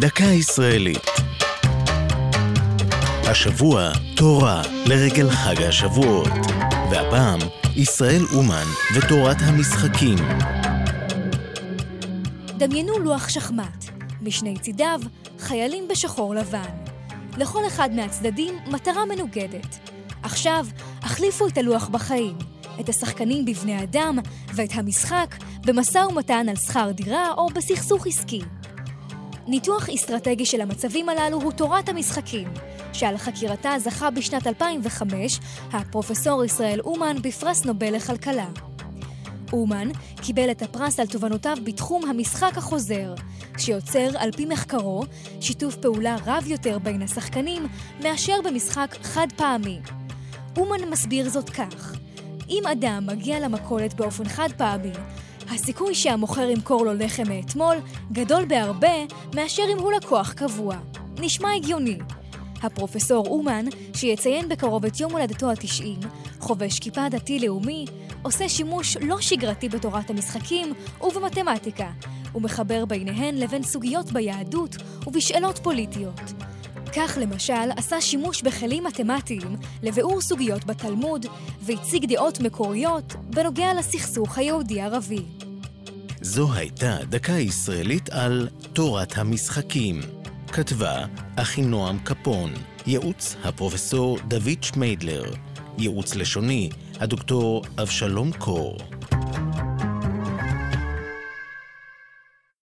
דקה ישראלית. השבוע תורה לרגל חג השבועות, והפעם ישראל אומן ותורת המשחקים. דמיינו לוח שחמט, משני צידיו חיילים בשחור לבן. לכל אחד מהצדדים מטרה מנוגדת. עכשיו החליפו את הלוח בחיים, את השחקנים בבני אדם ואת המשחק במשא ומתן על שכר דירה או בסכסוך עסקי. ניתוח אסטרטגי של המצבים הללו הוא תורת המשחקים, שעל חקירתה זכה בשנת 2005 הפרופסור ישראל אומן בפרס נובל לכלכלה. אומן קיבל את הפרס על תובנותיו בתחום המשחק החוזר, שיוצר, על פי מחקרו, שיתוף פעולה רב יותר בין השחקנים מאשר במשחק חד פעמי. אומן מסביר זאת כך: אם אדם מגיע למכולת באופן חד פעמי, הסיכוי שהמוכר ימכור לו לחם מאתמול גדול בהרבה מאשר אם הוא לקוח קבוע. נשמע הגיוני. הפרופסור אומן, שיציין בקרוב את יום הולדתו התשעים, חובש כיפה דתי-לאומי, עושה שימוש לא שגרתי בתורת המשחקים ובמתמטיקה, ומחבר ביניהן לבין סוגיות ביהדות ובשאלות פוליטיות. כך למשל עשה שימוש בכלים מתמטיים לביאור סוגיות בתלמוד והציג דעות מקוריות בנוגע לסכסוך היהודי-ערבי. זו הייתה דקה ישראלית על תורת המשחקים. כתבה אחינועם קפון, ייעוץ הפרופסור דוד שמיידלר, ייעוץ לשוני הדוקטור אבשלום קור.